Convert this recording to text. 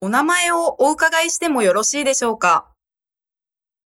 お名前をお伺いしてもよろしいでしょうか？